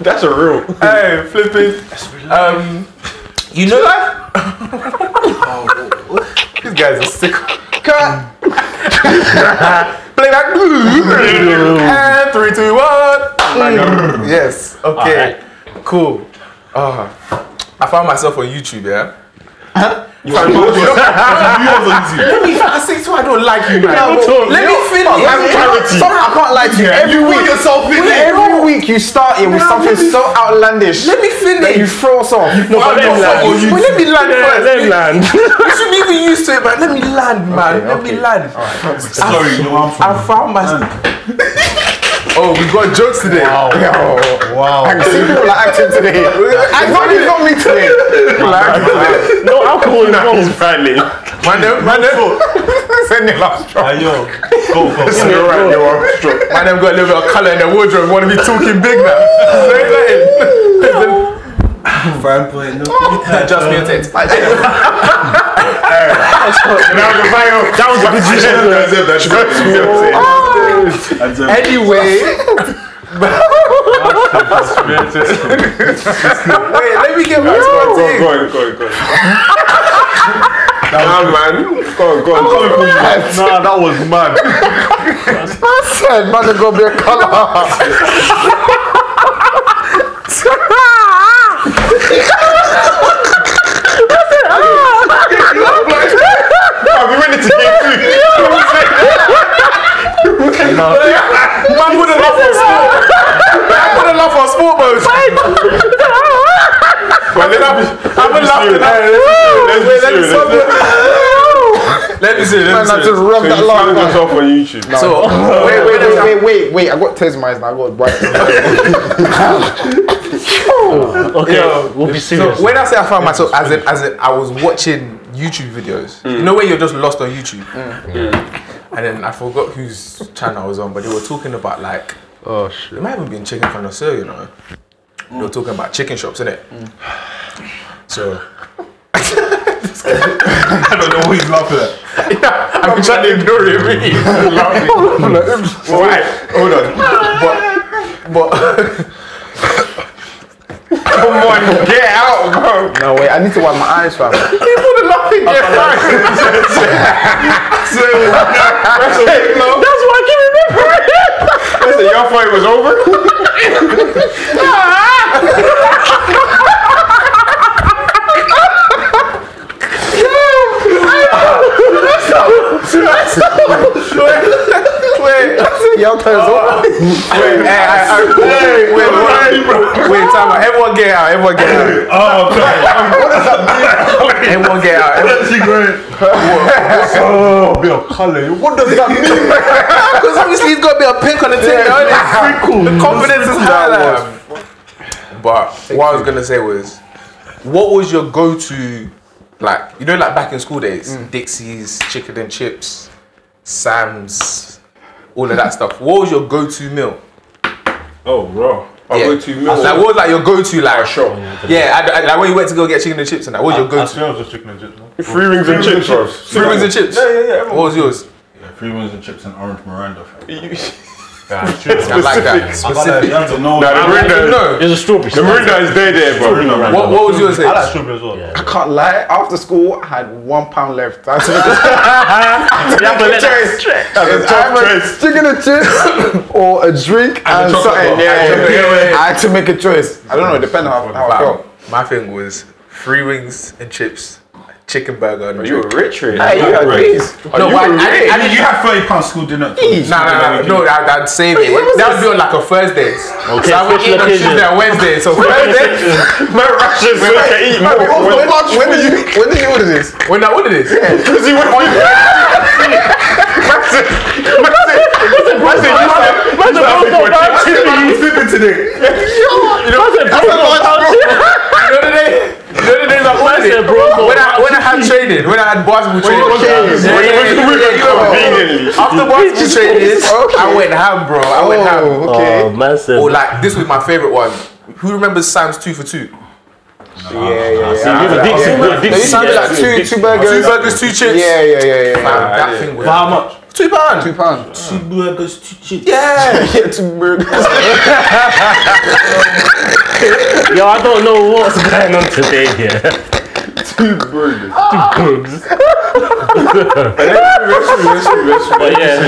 That's a real. Hey, flipping. Um, you know that? These guys are sick. Cut. Play back. and three, two, one. yes. Okay. Cool. Uh, I found myself on YouTube. Yeah. Let me I say so I don't like you, man. Let me finish. Sorry, I can't lie to you. Every week, yourself in every week you start it with something me- so outlandish Let me that you throw us off. No, but let him land. But let me land first. Let him land. You should be even used to it, man. Let me land, man. Let me land. Sorry, no, I'm I found myself. Oh, we got jokes today. Yo, Wow. I see people are acting today. I thought you not me today. People are acting today. No alcohol in wrong, apparently. Man, them, man, them, Send it last drop. Hey, yo. Go, go, go. You're right, you're right. man, them got a little bit of color in the wardrobe. Want to be talking big now? Say that. Point. No. Just me a text. That was a good decision. And Anyway, wait, let me get back to my Go on, go on, go on. Nah, man. Go on, go on. Go on. Nah, that was mad. I said, man, there's gonna be a color. I'll be ready to get through. Man would have laughed on sport. Man would have laughed on sport mode. But then I'm, I'm a Let's Wait, let me stop it. Let me see. Let Man, me I see. just rubbed So that you found laugh. yourself on YouTube. So Wait, wait, wait, wait, wait, wait. I got tears in my eyes now. I got bright. Okay, Yo, we'll be serious. So when I say I found myself, as in, as in, I was watching YouTube videos. Mm. You know when you're just lost on YouTube, mm. Mm. and then I forgot whose channel I was on, but they were talking about like, Oh shit. it might have been chicken connoisseur, you know. They were talking about chicken shops, innit? So I don't know what he's laughing at. I've been trying to ignore it, really. Why? Hold on. But, but Come on, get out, bro. No, wait. I need to wipe my eyes, fam. people are laughing. Get back. That's why I can't remember it. Listen, y'all thought it was over? Ah! Wait, Y'all turns up. wait, hey, I, wait, wait, wait, wait, time out. Everyone get out. Everyone get out. Oh, okay. Everyone get out. She great. Oh, bit of color. What does that mean? Because obviously he's got a bit of pink on the thing. Yeah, the confidence is high. That like. But what I was gonna say was, what was your go-to, like you know, like back in school days, mm. Dixy's, chicken and chips, Sam's, all of that stuff. What was your go-to meal? Oh, bro. I'll Yeah. go to meal. Like what was like your go-to like? Oh, sure. Yeah, I, I, like when you went to go get chicken and chips and that. What was your go-to? swear it was just chicken and chips. No? Three rings and chips, bro. Three wings and chips. Yeah, yeah, yeah. What was yours? Yeah, three wings and chips and orange Mirinda. Fam. You- Yeah, true. I like that. I. Specific. You have to know. Nah, the Mirinda, No. There's a strawberry. the Mirinda is there, there, bro. What, what was yours? I like strawberry as well. Yeah. I can't lie. After school, I had one pound left. I had to You have to let that stretch. That's a tough choice. chicken and chips or a drink and, chocolate something. bar. Yeah, yeah, yeah, yeah. I had to make a choice. I don't know, depending on how, how I felt. My thing was three wings and chips, chicken burger and You drink. were rich, rich. Hey, you got these. No, you but I, were I, didn't- I You didn't. had thirty pounds school dinner. Nah, nah, nah, no, I'd, I'd save it. That would be on like a Thursdays. Okay, so I would special eat on occasion. Tuesday and Wednesday. So Thursday, Man, rations so you can eat more. When, when did you when did you order this? when I ordered this, Because he went with Sipping today. you know the day, you know the days I ordered it. When I when I had training, when I had basketball training. okay. Yeah, yeah, yeah, yeah, yeah, you know. Conveniently. After basketball training, I went ham, bro. I went ham. Oh, okay. Oh, man said. Or like this was my favorite one. Who remembers Sam's two for two? yeah, yeah, See, yeah. you're the Dixy. Yeah. You're They Dixy. used yeah. like two two burgers. Two burgers, two chips. Yeah, yeah, yeah, yeah. Man, that thing was For how much? Two pound. Two pound. Two burgers, two chips. Yeah. Yeah, two burgers. Yo, I don't know what's going on today here. two burgers. But yeah,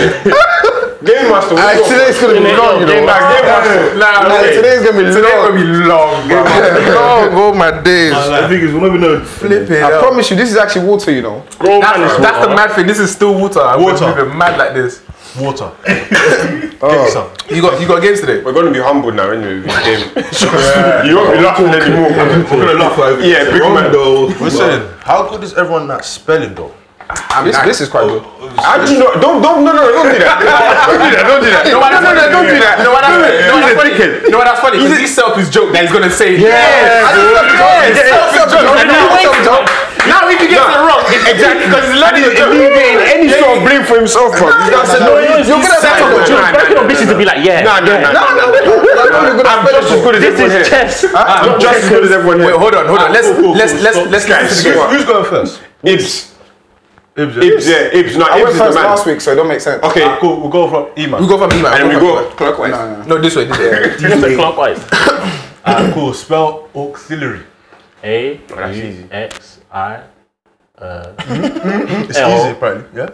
Game Master. Ah, what Alright, you got? today's gonna be long, you oh, know. Master. Game Master. Nah, Nah, today's gonna be Today's long. gonna be long, bro. long, oh my days. The thing is, we're not even know. Flip it I promise you, this is actually water, you know. grown That's, is that's the mad thing. This is still water. I'm Water. water. Even mad like this. Water. Oh. You got you got games today. We're gonna be humbled now anyway with this game. you won't be laughing anymore. We're gonna laugh at everything. Yeah, big man. though. Listen, how good is everyone at spelling though? This, this is quite oh, good. How do you know? Don't, don't, no, no, don't do that. Don't do that. Don't do that. No, no, no, no, don't do that. No, that's funny. No, He's that's funny. dickhead. No, that's funny. Because he set up his joke that he's gonna say. Yeah, I just set up his joke. He set up joke. Now wait. Now if he gets it wrong, exactly because he's learning the joke. Alleviating any sort of blame for himself, bro. This guy said, no, no, no, you're gonna set have up to a go joke. Expecting your bitches to be like, yeah. Nah, nah, nah, nah, nah. I'm just as good as This everyone is here. chess. I'm just as good as everyone Wait, here. hold on, hold on. Let's cool, cool, let's cool. let's Stop. let's listen to the Who's, game. who's going first? Ibs. Ibs. Ibs, yeah, Ibs. No, I Ibs went is the first man. last week, so it don't make sense. Okay, Ah, cool. We'll go from Iman. We go from Iman. and then we go from- clockwise. No, no. No, this way. This way. Just clockwise. Ah, cool. Spell auxiliary. A that's U easy. X I It's easy, apparently. Yeah.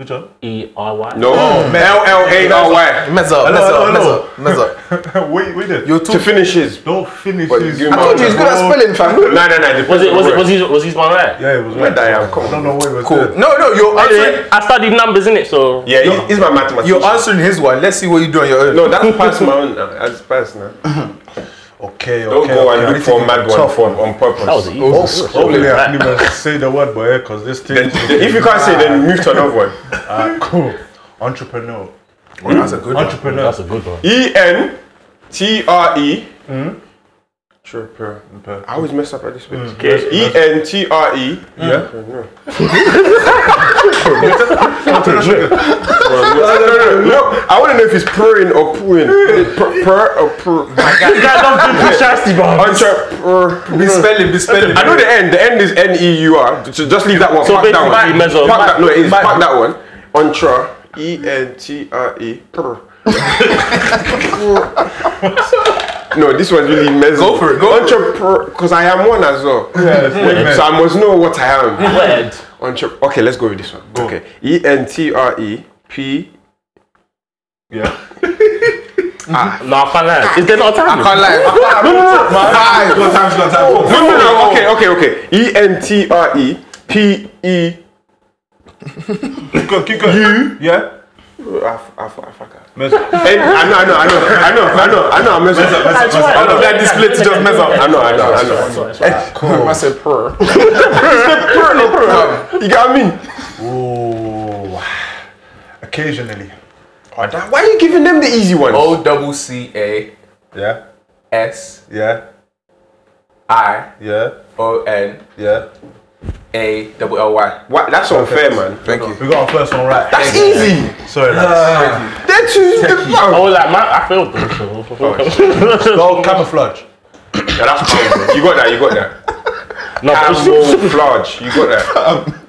Which one? E R Y. No, L L A R Y. Mess up, Hello, mess hello, up, mess up, mess up. wait, wait there. You're To too. finish his. Don't finish But his. I told you he's good at spelling, fam. No, no, no. Was it was it was he was his one right? Yeah, it was Where right. the hell? Come I on. don't know what it was. Cool. there. No, no, you're answering. I studied numbers in it, so Yeah, he's, he's my mathematician. You're answering his one. Let's see what you do on your own. No, that's past my own. uh, That's past now. Okay, okay. Don't go okay. and look for a mad one Tough for, on purpose. that was easy. Hopefully, I Right. can even say the word, boy, because this thing. Then, then if you can't say, then move to another one. Ah, cool. Entrepreneur. That's a good one. Entrepreneur. That's a good one. E N T R E. Entrepreneur. Okay. I always mess up at this bit. Mm. Okay. E N T R E. Yeah. No, no, no. I want to know if it's purring or pooing. Purr, or purr. This guy loves doing Pashasti, bro. Entrepreneur. Be spelling, be spelling. I know the end. The end is N E U R. So just leave that one. So Pack that one. Pack that. No, it is. Might- Pack that one. Entra. E N T R E. Purr. No, this one's really mezzo. Go for it, go for it. Entrepreneur. Because I am one as well. Yeah, So I must know what I am. Word. Entre- okay, let's go with this one. Okay. E N T R E P. yeah. Ah. No, I can't lie. Is there not a time? I can't lie. I can't lie. Five. Got time, got time. No, no, no. Okay, okay, okay. E N T R E P E. Keep going, keep going. You? Yeah? I, f- I, f- I fuck And I know, I know, I know, I know, I know, I know, I'm messing up. mess up, mess up. Out of that display to just mess up. I know, I know, I know. Cool. I said purr. You got me. Ooh. Occasionally. Oh, that, why are you giving them the easy ones? O double C A Yeah? S Yeah? I Yeah? O N Yeah? A double L Y. What? That's unfair, man. Thank you. We got our first one right. That's easy. Sorry, lads. Ah. They're too. Oh, I Oh, was like, man, I failed them. So. Go camouflage. yeah, that's calm. You got that. You got that. No, Camouflage. You got that.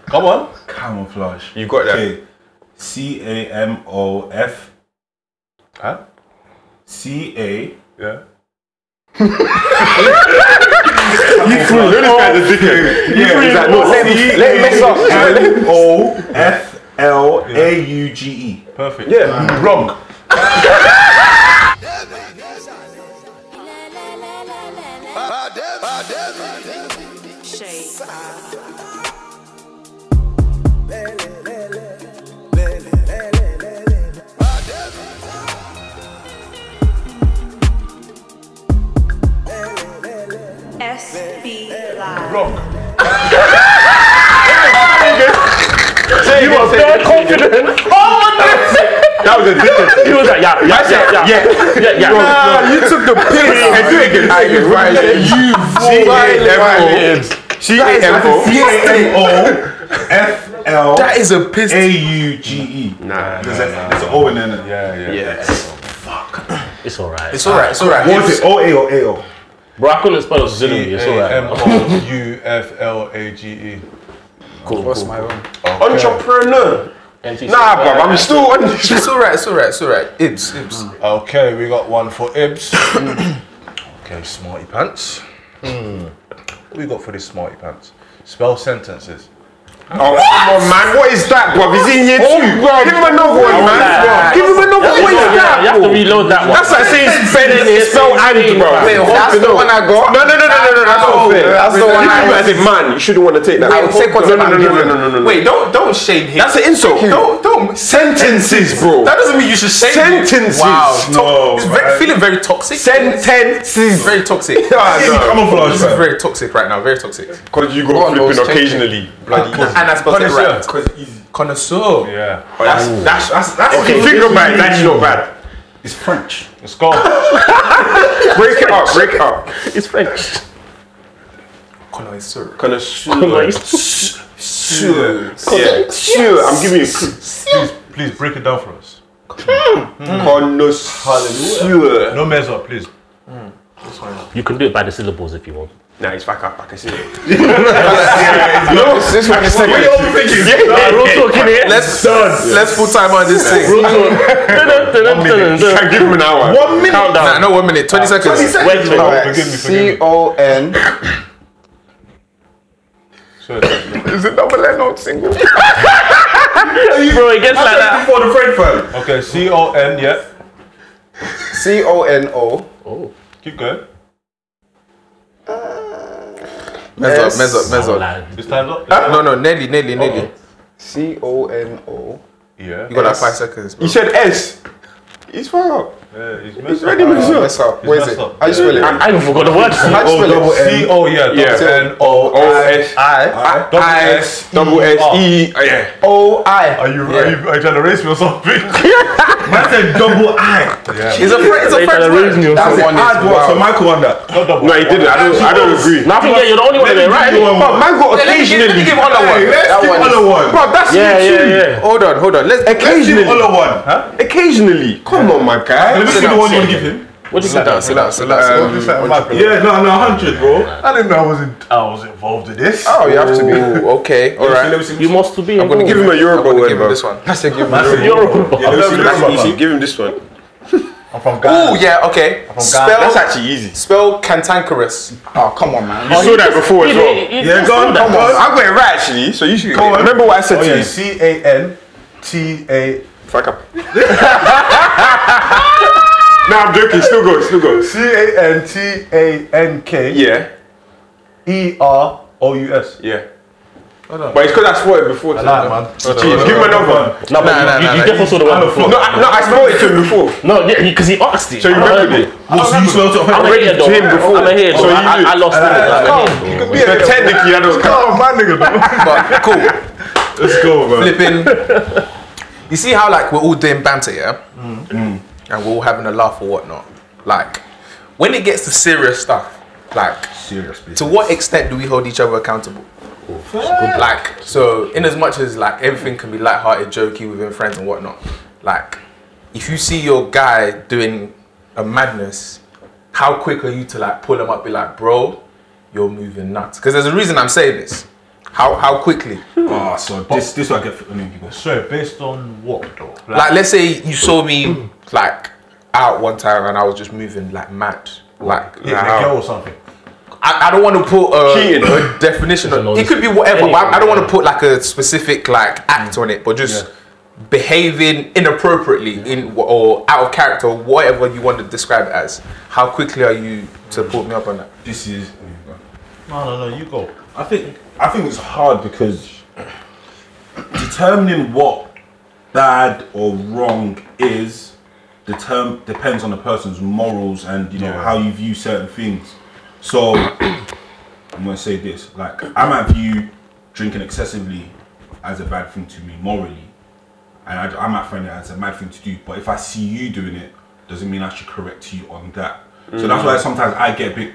Come on. Camouflage. You got that. Okay. C A M O F Huh? C A Yeah. You threw. This guy's a dickhead. Yeah, he's like, no, let me, let me mess up. M O F L A U G E. Perfect. Yeah. Wrong. SB Live. Wrong. Say you was very confident. Oh, that was a dickhead. He was like, yeah, yeah, yeah, yeah, yeah, yeah. Nah, you took the piss. And do it again. I get violated. You violated. C A M O. C A M O F L That is a piss. A U G E. Nah, There's an O in there. Yeah, yeah. Yeah. Fuck. It's alright. It's alright. It's alright. What is it? O A or Bro, I couldn't spell auxiliary. It's alright. O U F L A G E. Cool, What's cool. my own? Entrepreneur. NC Nah, bruv, I'm still on this. It's alright, it's alright, it's alright. Ibs, Ibs. Okay, we got one for Ibs. okay, smarty pants. Hmm. What we got for this smarty pants? Spell sentences. Oh, come on, man. What is that, bruv? Is he in year oh, two? Give him another one, oh, man. that. Give him another one. What is that? you have to reload that one. That's like saying spell spell and, bro. Wait, that's the one I got. No, no, no, no, no, no. That's not oh, fair. that's the one I- as a man, you shouldn't want to take that. Wait, take what's no, no, no, no, no, no, no. Wait, don't don't shade him. That's an insult. Don't don't. Sentences, bro. That doesn't mean you should shade him. Sentences. Wow, No, it's very, feeling very toxic. Sentences. very toxic. Camouflage, This is very toxic right now. Very toxic. Because you Go go on, flipping take occasionally. Bloody. And I spelled it right. Connoisseur. Connoisseur. Yeah. That's, oh. that's, that's, that's Okay, think about it. That's not bad. It's French. Let's go. Break it up. Break it up. It's French. Connoisseur. Connoisseur. Sure. Yeah. Sure. I'm giving you a clue. Please, please break it down for us. Hmm. Connoisseur. No mess up, please. You can do it by the syllables if you want. Nah, it's back up. I can see it. no, this one is second. Yeah, real talking here. Let's let's full time on this thing. Real talk. Can give him an hour. One minute. Nah, no one minute. Twenty ah, seconds. Wait, wait. Alright, Forgive me, forgive me. C O N. Is it double N or single? Bro, it gets like that. Before the French fan. okay, C O N, yeah. C O N O. Oh. Keep going. Mess up, mess up, mess Oh, up. like, This time's up. No, no, Nelly, Nelly, Nelly. Oh. C O N O. Yeah. You got like five seconds. Bro. You said S. It's far up. Yeah, he's He's messed ready, up. mess up. Mess up. What is it? up. How you spell it? I even forgot the word. Oh, How you spell it? C O, yeah. Yeah. Double N O O S I. double I S double S R. E. oh, Yeah. O I. Are you, are you are you trying to race me or something? Man said double I. It's a It's a They French tryna raise word. That's something. it. Hard work. So Michael won that. No, he didn't. I don't. I don't agree. Now I think yeah, you're the only one that right. But man got Let me give, let me give Ola one. Let's That give one Ola one. Bro, that's Yeah, you yeah, too. yeah. Hold on, hold on. Let's Let's give Occasionally. Ola one. Huh? Occasionally. Come on, my guy. Let me see the one you want to give him. What do you sit down, sit down, sit down. sit down. Yeah, no, no, 100, bro. I didn't know I wasn't. I was involved in this. Oh, you have to be. Okay, all right. Let see. You must to be. I'm gonna give Give him a I'm Yoruba gonna give him bro. this one. I said give me Massive. Yoruba. Yeah, let me see the That's number. easy. Give him this one. I'm from Ghana. Oh yeah, okay. That's Spell actually easy. spell cantankerous. Oh come on, man. You saw that before as well. Yeah, go on, Come come on. on. I got it right actually. So you should Go on. remember what I said Oh, to yeah, you. C A N T A. Fuck up. no, I'm joking. Still go. Still go. C A N T A N K Yeah. E R O U S. Yeah. Hold on. But it's because I spotted it before. I like man. Jeez, give him another one. No, but Nah, nah, you, nah, you nah, definitely saw the one before. No, I, no, I spotted it to him before. No, yeah, because he asked it. So you I remembered it. What, so you spelled it off? I'm read it to him before. I'm ahead So though. you I, did. I lost it. I'm ahead. So technically, that doesn't count. My nigga. But cool. Let's go, man. Flipping. You see how like we're all doing banter, yeah, mm. Mm. And we're all having a laugh or whatnot. Like when it gets to serious stuff, like Serious business. to what extent do we hold each other accountable? Like, so in as much as like everything can be light-hearted, jokey within friends and whatnot, like if you see your guy doing a madness, how quick are you to like pull him up, be like, bro, you're moving nuts? Because there's a reason I'm saying this. How how quickly? Oh, so this this what I get. I mean, you go. Sorry, based on what though? Like, let's say you hmm. saw me like out one time and I was just moving like mad, like Hitting a girl or something. I, I don't want to put a, a definition on Doesn't it. Could be whatever, but I, I don't want to put like a specific like act hmm. on it, but just behaving inappropriately in or out of character, or whatever you want to describe it as. How quickly are you to put me up on that? This is. No, no, no. You go. I think I think it's hard because determining what bad or wrong is determ- depends on the person's morals and you know Yeah. how you view certain things. So I'm gonna say this: like I might view drinking excessively as a bad thing to me morally, and I, I might find it as a bad thing to do. But if I see you doing it, doesn't mean I should correct you on that. So that's mm. why sometimes I get a bit.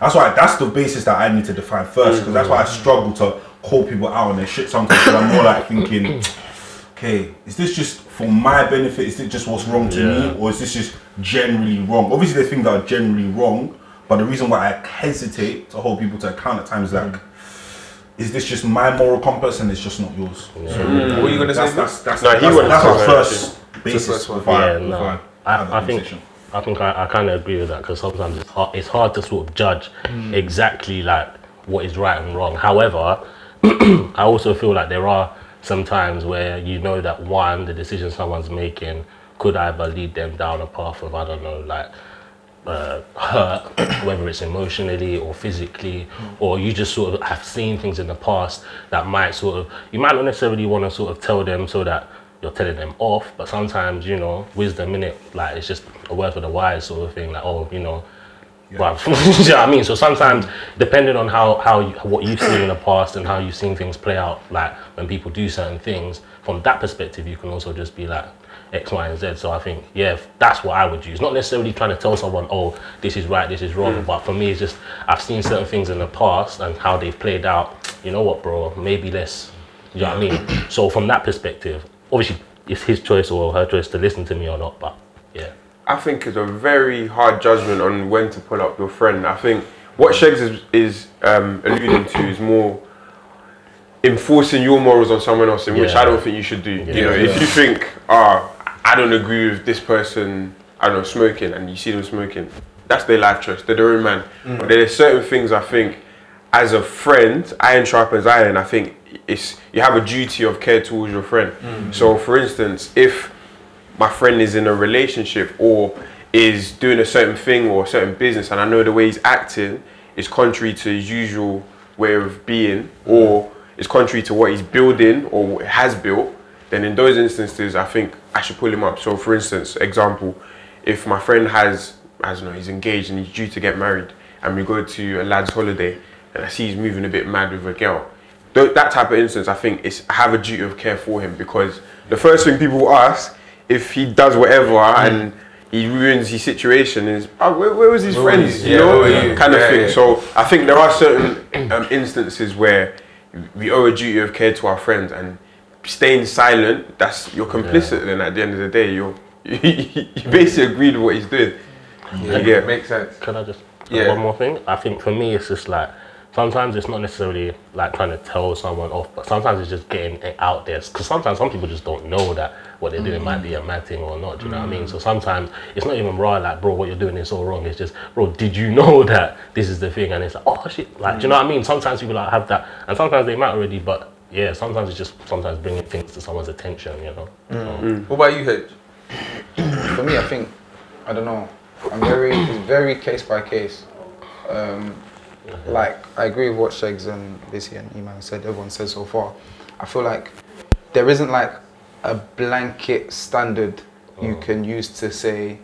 That's why that's the basis that I need to define first, because that's why I mm. struggle to call people out on their shit sometimes. I'm more like thinking, okay, is this just for my benefit? Is it just what's wrong to Yeah. me, or is this just generally wrong? Obviously, there's things that are generally wrong, but the reason why I hesitate to hold people to account at times is like mm. is this just my moral compass and it's just not yours? So mm. What are you gonna say? that's, that's, that's, No, he that's, that's our first basis first one. before I- Yeah, before no. I have I, that think conversation. I think I, I kind of agree with that because sometimes it's hard, it's hard to sort of judge exactly like what is right and wrong. However, I also feel like there are some times where you know that one, the decision someone's making could either lead them down a path of I don't know, like uh, hurt, whether it's emotionally or physically, or you just sort of have seen things in the past that might sort of, you might not necessarily want to sort of tell them so that you're telling them off, but sometimes, you know, wisdom in it, like it's just a word for the wise sort of thing, like, oh, you know, well, you know what I mean? So sometimes, depending on how, how you, what you've seen in the past and how you've seen things play out, like when people do certain things, from that perspective, you can also just be like X, Y, and Z. So I think, yeah, that's what I would use. Not necessarily trying to tell someone, oh, this is right, this is wrong. Hmm. But for me, it's just I've seen certain things in the past and how they've played out. You know what, bro? Maybe less. You know what I mean? So from that perspective, obviously, it's his choice or her choice to listen to me or not. But yeah. I think it's a very hard judgment on when to pull up your friend. I think what Shegs is, is um, alluding to is more enforcing your morals on someone else, in which I don't think you should do. you know, Yeah. if you think, ah, I don't agree with this person, I don't know, smoking, and you see them smoking, that's their life choice. They're their own man. But there are certain things I think, as a friend, iron sharpens iron. I think it's you have a duty of care towards your friend. Mm. So, for instance, if my friend is in a relationship or is doing a certain thing or a certain business and I know the way he's acting is contrary to his usual way of being mm. or is contrary to what he's building or has built, then in those instances I think I should pull him up. So for instance, example, if my friend has I don't know, he's engaged and he's due to get married and we go to a lad's holiday and I see he's moving a bit mad with a girl. Th- That type of instance, I think, is I have a duty of care for him because the first thing people ask if he does whatever and he ruins his situation is, oh, where, where was his Where friends? you? You Yeah, know, where were you? kind of Yeah, thing. yeah. So I think there are certain um, instances where we owe a duty of care to our friends and staying silent, that's you're complicit. Then at the end of the day, you're you basically agreed with what he's doing. Yeah, Yeah. makes sense. Can I just Yeah. one more thing? I think for me, it's just like sometimes it's not necessarily like trying to tell someone off, but sometimes it's just getting it out there. Because sometimes some people just don't know that what they're doing might be a mad thing or not. Do you know what I mean? So mm. sometimes it's not even raw, like, bro, what you're doing is so wrong. It's just, bro, did you know that this is the thing? And it's like, oh shit, like, do you know what I mean? Sometimes people like have that, and sometimes they might already, but yeah, sometimes it's just sometimes bringing things to someone's attention, you know. Mm, so, mm. What about you, Hedge? For me, I think I don't know. I'm very it's very case by case. Um, like I agree with what Shegs and Lizzie and Iman said. Everyone said so far. I feel like there isn't like a blanket standard you oh. can use to say,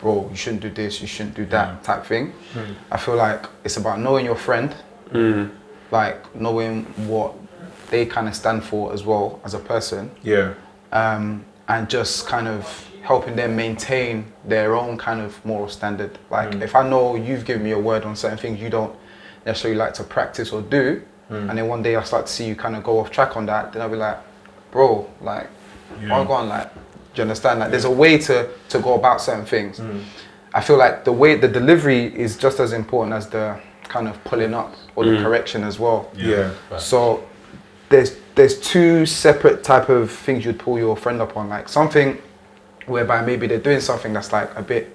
bro, you shouldn't do this, you shouldn't do that mm. type thing. Mm. I feel like it's about knowing your friend, mm. like knowing what they kind of stand for as well as a person Yeah. um, and just kind of helping them maintain their own kind of moral standard. Like mm. if I know you've given me a word on certain things you don't necessarily like to practice or do, mm. and then one day I start to see you kind of go off track on that, then I'll be like, bro, like, yeah. go on, like, do you understand? Like, there's a way to to go about certain things. Mm. I feel like the way the delivery is just as important as the kind of pulling up or the correction as well. Yeah. So there's there's two separate type of things you'd pull your friend up on, like something whereby maybe they're doing something that's like a bit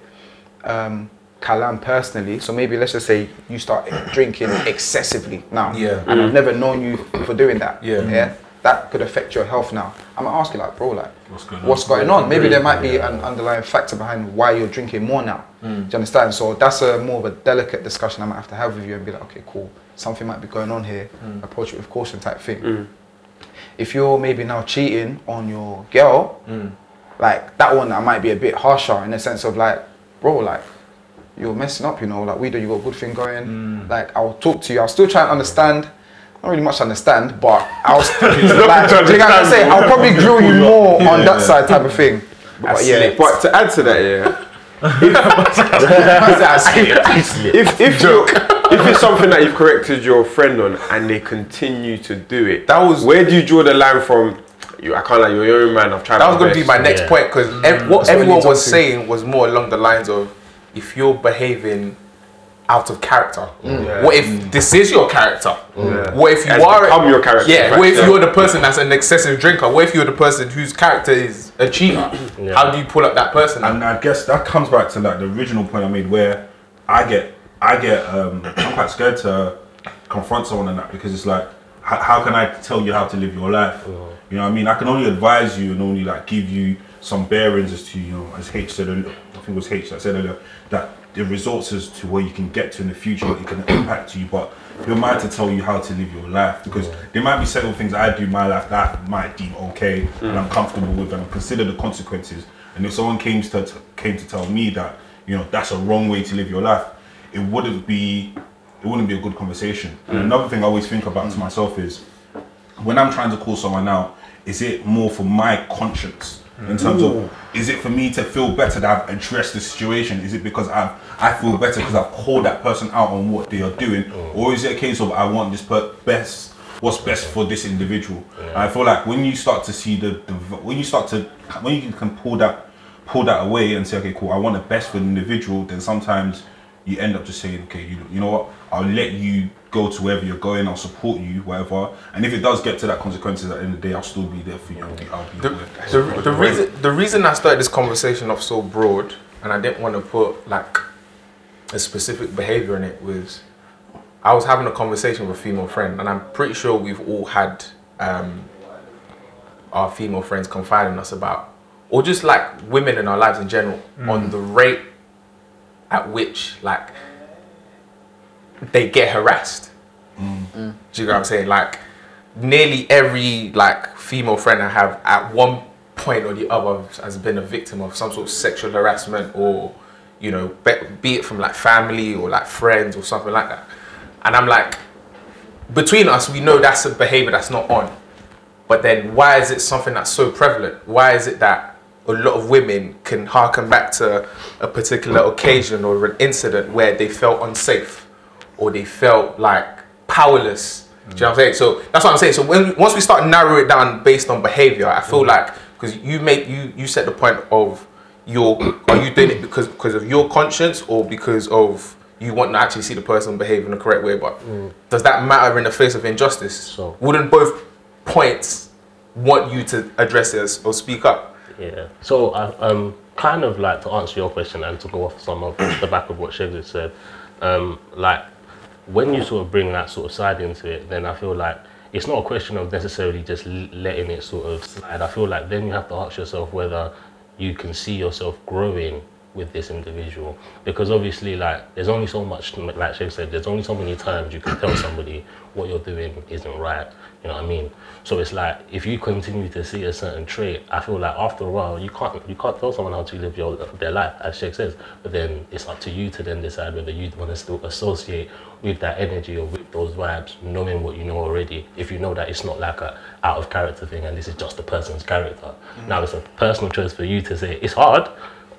um, kalam personally. So maybe let's just say you start drinking excessively now, Yeah. and I've never known you for doing that. Yeah. yeah, that could affect your health now. I'm gonna ask you like, bro, like, What's going on? what's going on? Maybe there might be an underlying factor behind why you're drinking more now. Mm. Do you understand? So that's a more of a delicate discussion I might have to have with you and be like, okay, cool, something might be going on here. Mm. Approach it with caution, type thing. Mm. If you're maybe now cheating on your girl, like that one, I might be a bit harsher in the sense of like, bro, like you're messing up, you know, like we do, you got a good thing going. Mm. Like I'll talk to you. I'll still try and understand. Not really much understand, but I'll like, do you know what I'm saying? I'll probably grill you more on that side type of thing. But yeah, But to add to that, yeah, if if you if it's something that you've corrected your friend on and they continue to do it, That was- where do you draw the line from? You, I can't like you're your own man. I've tried. That was going to be my next Yeah. point because what That's everyone you was to. saying was more along the lines of if you're behaving out of character? Mm. What if this is your character? What if you Has are become your character, Yeah. fact, What if yeah. you're the person that's an excessive drinker? What if you're the person whose character is a cheater? How do you pull up that person? And I guess that comes back to like the original point I made where I get I get um I'm quite scared to confront someone on that because it's like how, how can I tell you how to live your life? You know what I mean? I can only advise you and only like give you some bearings as to, you know, as H said earlier- I think it was H that said earlier that the results as to where you can get to in the future, what it can impact you, but who am I to tell you how to live your life? Because there might be certain things I do in my life that I might deem okay mm. and I'm comfortable with and I consider the consequences. And if someone came to came to tell me that, you know, that's a wrong way to live your life, it wouldn't be it wouldn't be a good conversation. And another thing I always think about to mm. myself is when I'm trying to call someone out, is it more for my conscience? Mm. In terms of is it for me to feel better that I've addressed the situation? Is it because I've I feel better because I've called that person out on what they are doing, oh. or is it a case of I want this per- best what's best for this individual? And I feel like when you start to see the, the when you start to when you can pull that pull that away and say okay cool I want the best for the individual, then sometimes you end up just saying, okay, you, you know what, I'll let you go to wherever you're going, I'll support you, whatever. And if it does get to that consequences at the end of the day, I'll still be there for you. I'll be, I'll be the, the, the reason the reason I started this conversation off so broad and I didn't want to put like a specific behavior in it was I was having a conversation with a female friend and I'm pretty sure we've all had um, our female friends confide in us about or just like women in our lives in general on the rate at which like they get harassed. Mm. Do you know what I'm saying? Like nearly every like female friend I have at one point or the other has been a victim of some sort of sexual harassment or you know be, be it from like family or like friends or something like that. And I'm like between us we know that's a behavior that's not on. But then why is it something that's so prevalent? Why is it that a lot of women can harken back to a particular occasion or an incident where they felt unsafe or they felt like powerless? Do you know what I'm saying? So that's what I'm saying. So when once we start narrow it down based on behavior, I feel mm. like because you make you you set the point of your are you doing it because because of your conscience or because of you want to actually see the person behave in the correct way? But mm. does that matter in the face of injustice? So- wouldn't both points want you to address this or speak up? Yeah. So I um kind of like to answer your question and to go off some of the back of what Shaggy said, um, like when you sort of bring that sort of side into it, then I feel like it's not a question of necessarily just letting it sort of slide. I feel like then you have to ask yourself whether you can see yourself growing with this individual because obviously like there's only so much like Shake said there's only so many times you can tell somebody what you're doing isn't right you know what I mean? So it's like if you continue to see a certain trait I feel like after a while you can't you can't tell someone how to live your their life as Shake says. But then it's up to you to then decide whether you want to still associate with that energy or with those vibes knowing what you know already if you know that it's not like a out of character thing and this is just the person's character. Mm. Now it's a personal choice for you to say it's hard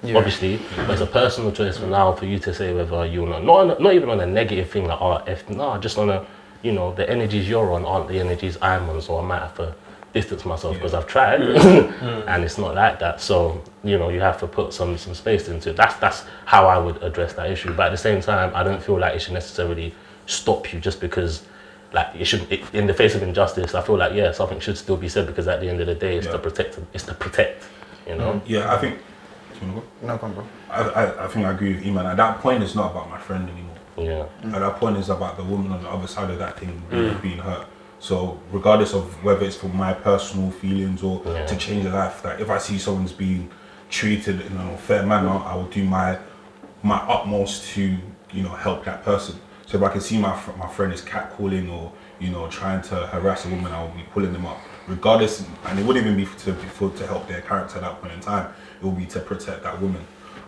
obviously, but it's a personal choice for now for you to say whether you not not not even on a negative thing like oh if no just on a you know the energies you're on aren't the energies I'm on, so I might have to distance myself because I've tried mm. and it's not like that. So you know you have to put some some space into it. That's that's how I would address that issue. But at the same time, I don't feel like it should necessarily stop you just because. Like it should, it, in the face of injustice, I feel like yeah, something should still be said because at the end of the day, it's Yeah. to protect, it's to protect, you know. Mm. Yeah, I think. You wanna go? No, come, bro. I, I, I think I agree with Iman. At that point, it's not about my friend anymore. Yeah. At that point, is about the woman on the other side of that thing mm. really being hurt. So, regardless of whether it's for my personal feelings or Yeah. to change their life, that if I see someone's being treated in an unfair manner, I will do my my utmost to you know help that person. So if I can see my fr- my friend is catcalling or you know trying to harass a woman, I will be pulling them up, regardless. And it wouldn't even be to for, to help their character at that point in time. It will be to protect that woman.